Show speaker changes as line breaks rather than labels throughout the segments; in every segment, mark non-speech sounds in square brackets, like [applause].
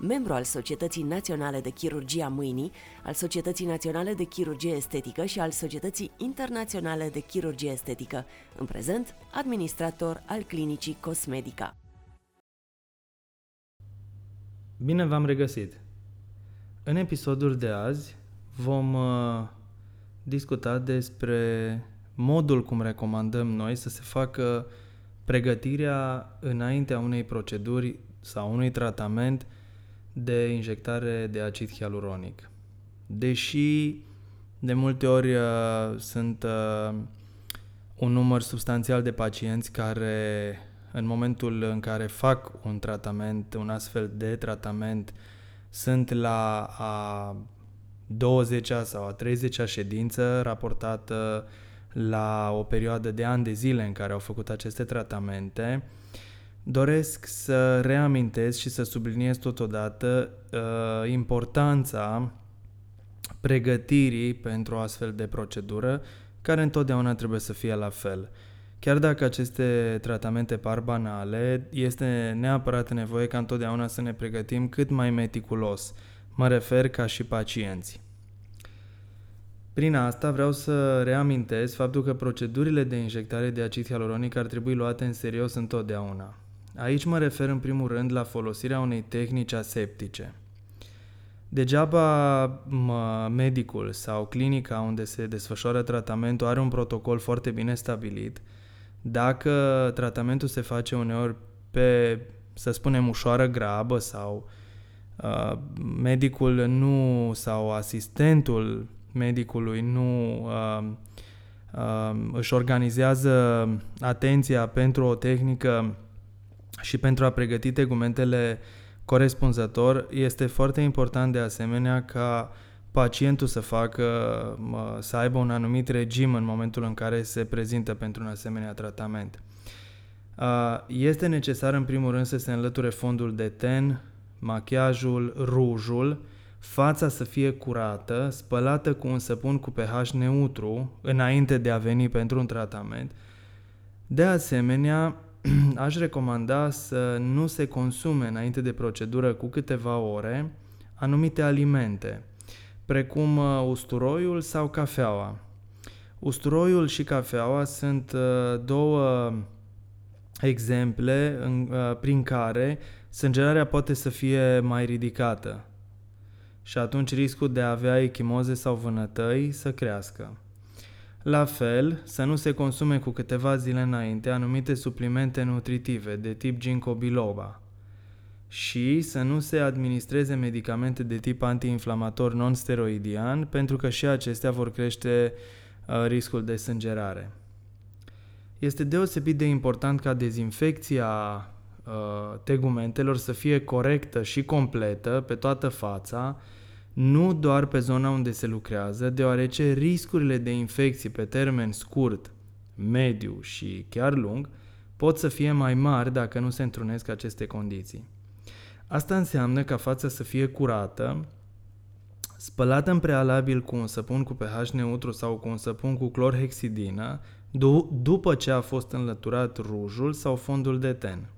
membru al Societății Naționale de Chirurgie a Mâinii, al Societății Naționale de Chirurgie Estetică și al Societății Internaționale de Chirurgie Estetică, în prezent administrator al Clinicii Cosmedica.
Bine v-am regăsit! În episodul de azi vom uh, discuta despre modul cum recomandăm noi să se facă pregătirea înaintea unei proceduri sau unui tratament de injectare de acid hialuronic. Deși de multe ori uh, sunt uh, un număr substanțial de pacienți care în momentul în care fac un tratament, un astfel de tratament, sunt la a 20-a sau a 30-a ședință raportată la o perioadă de ani de zile în care au făcut aceste tratamente, doresc să reamintesc și să subliniez totodată uh, importanța pregătirii pentru o astfel de procedură, care întotdeauna trebuie să fie la fel. Chiar dacă aceste tratamente par banale, este neapărat nevoie ca întotdeauna să ne pregătim cât mai meticulos. Mă refer ca și pacienți. Prin asta vreau să reamintesc faptul că procedurile de injectare de acid hialuronic ar trebui luate în serios întotdeauna. Aici mă refer în primul rând la folosirea unei tehnici aseptice. Degeaba medicul sau clinica unde se desfășoară tratamentul are un protocol foarte bine stabilit, dacă tratamentul se face uneori pe, să spunem, ușoară grabă sau uh, medicul nu sau asistentul medicului nu uh, uh, își organizează atenția pentru o tehnică și pentru a pregăti tegumentele corespunzător, este foarte important de asemenea ca pacientul să facă, să aibă un anumit regim în momentul în care se prezintă pentru un asemenea tratament. Este necesar în primul rând să se înlăture fondul de ten, machiajul, rujul, fața să fie curată, spălată cu un săpun cu pH neutru înainte de a veni pentru un tratament. De asemenea, [clears throat] aș recomanda să nu se consume înainte de procedură cu câteva ore anumite alimente, precum uh, usturoiul sau cafeaua. Usturoiul și cafeaua sunt uh, două exemple în, uh, prin care sângerarea poate să fie mai ridicată și atunci riscul de a avea echimoze sau vânătăi să crească. La fel, să nu se consume cu câteva zile înainte anumite suplimente nutritive de tip ginkgo biloba și să nu se administreze medicamente de tip antiinflamator non-steroidian pentru că și acestea vor crește uh, riscul de sângerare. Este deosebit de important ca dezinfecția uh, tegumentelor să fie corectă și completă pe toată fața, nu doar pe zona unde se lucrează, deoarece riscurile de infecții pe termen scurt, mediu și chiar lung pot să fie mai mari dacă nu se întrunesc aceste condiții. Asta înseamnă ca fața să fie curată, spălată în prealabil cu un săpun cu pH neutru sau cu un săpun cu clorhexidină, după ce a fost înlăturat rujul sau fondul de ten.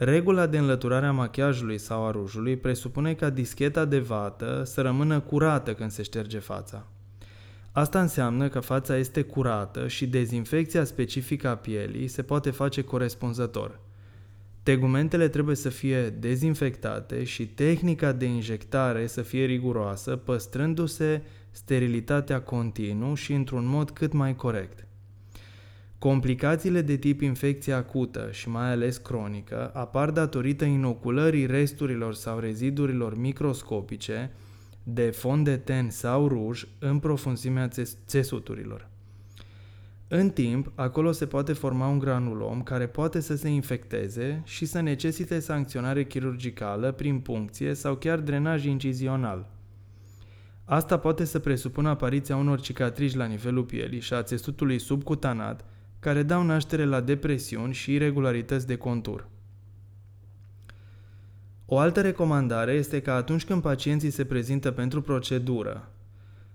Regula de înlăturare a machiajului sau a rujului presupune ca discheta de vată să rămână curată când se șterge fața. Asta înseamnă că fața este curată și dezinfecția specifică a pielii se poate face corespunzător. Tegumentele trebuie să fie dezinfectate și tehnica de injectare să fie riguroasă, păstrându-se sterilitatea continuu și într-un mod cât mai corect. Complicațiile de tip infecție acută și mai ales cronică apar datorită inoculării resturilor sau rezidurilor microscopice de fond de ten sau ruj în profunzimea țesuturilor. În timp, acolo se poate forma un granulom care poate să se infecteze și să necesite sancționare chirurgicală prin puncție sau chiar drenaj incizional. Asta poate să presupună apariția unor cicatrici la nivelul pielii și a țesutului subcutanat, care dau naștere la depresiuni și irregularități de contur. O altă recomandare este că atunci când pacienții se prezintă pentru procedură,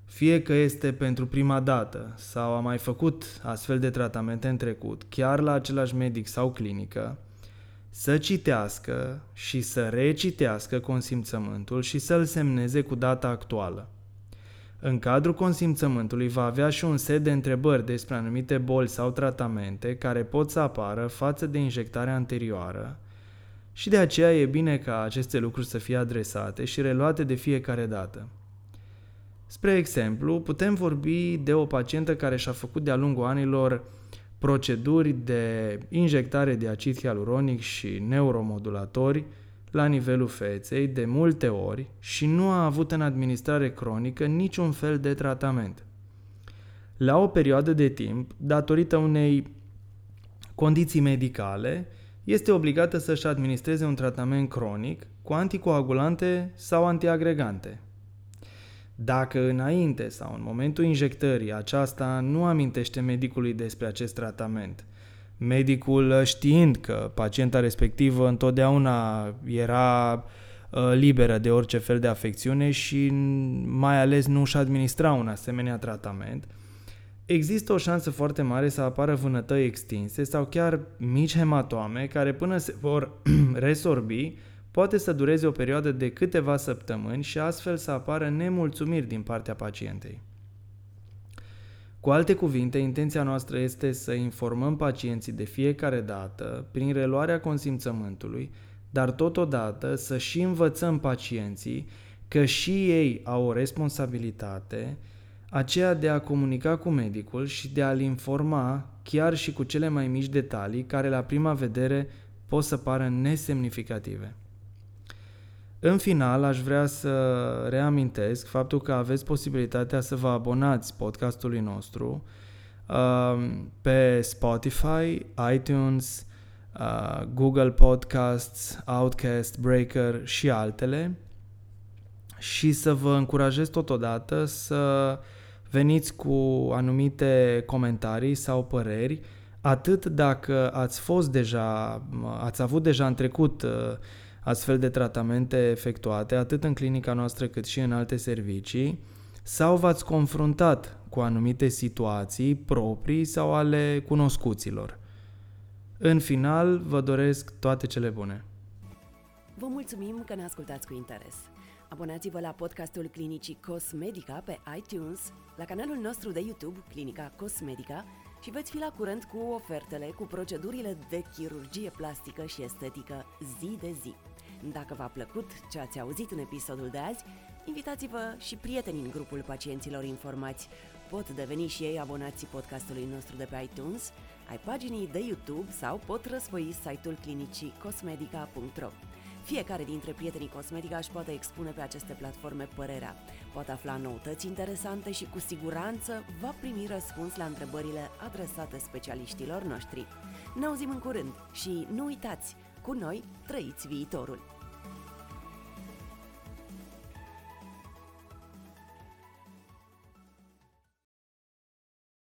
fie că este pentru prima dată sau a mai făcut astfel de tratamente în trecut, chiar la același medic sau clinică, să citească și să recitească consimțământul și să-l semneze cu data actuală. În cadrul consimțământului va avea și un set de întrebări despre anumite boli sau tratamente care pot să apară față de injectarea anterioară și de aceea e bine ca aceste lucruri să fie adresate și reluate de fiecare dată. Spre exemplu, putem vorbi de o pacientă care și-a făcut de-a lungul anilor proceduri de injectare de acid hialuronic și neuromodulatori la nivelul feței de multe ori și nu a avut în administrare cronică niciun fel de tratament. La o perioadă de timp, datorită unei condiții medicale, este obligată să-și administreze un tratament cronic cu anticoagulante sau antiagregante. Dacă înainte sau în momentul injectării aceasta nu amintește medicului despre acest tratament, medicul știind că pacienta respectivă întotdeauna era uh, liberă de orice fel de afecțiune și mai ales nu își administra un asemenea tratament, există o șansă foarte mare să apară vânătăi extinse sau chiar mici hematome care până se vor [clears throat] resorbi poate să dureze o perioadă de câteva săptămâni și astfel să apară nemulțumiri din partea pacientei. Cu alte cuvinte, intenția noastră este să informăm pacienții de fiecare dată, prin reluarea consimțământului, dar totodată să și învățăm pacienții că și ei au o responsabilitate, aceea de a comunica cu medicul și de a-l informa chiar și cu cele mai mici detalii care la prima vedere pot să pară nesemnificative. În final, aș vrea să reamintesc faptul că aveți posibilitatea să vă abonați podcastului nostru uh, pe Spotify, iTunes, uh, Google Podcasts, Outcast, Breaker și altele. Și să vă încurajez totodată să veniți cu anumite comentarii sau păreri, atât dacă ați fost deja, ați avut deja în trecut uh, astfel de tratamente efectuate atât în clinica noastră cât și în alte servicii sau v-ați confruntat cu anumite situații proprii sau ale cunoscuților. În final, vă doresc toate cele bune.
Vă mulțumim că ne ascultați cu interes. Abonați-vă la podcastul Clinicii Cosmedica pe iTunes, la canalul nostru de YouTube Clinica Cosmedica și veți fi la curent cu ofertele cu procedurile de chirurgie plastică și estetică zi de zi. Dacă v-a plăcut ce ați auzit în episodul de azi, invitați-vă și prietenii în grupul pacienților informați. Pot deveni și ei abonații podcastului nostru de pe iTunes, ai paginii de YouTube sau pot răspoi site-ul clinicii cosmedica.ro. Fiecare dintre prietenii Cosmetica își poate expune pe aceste platforme părerea, poate afla noutăți interesante și cu siguranță va primi răspuns la întrebările adresate specialiștilor noștri. Ne auzim în curând și nu uitați, cu noi trăiți viitorul!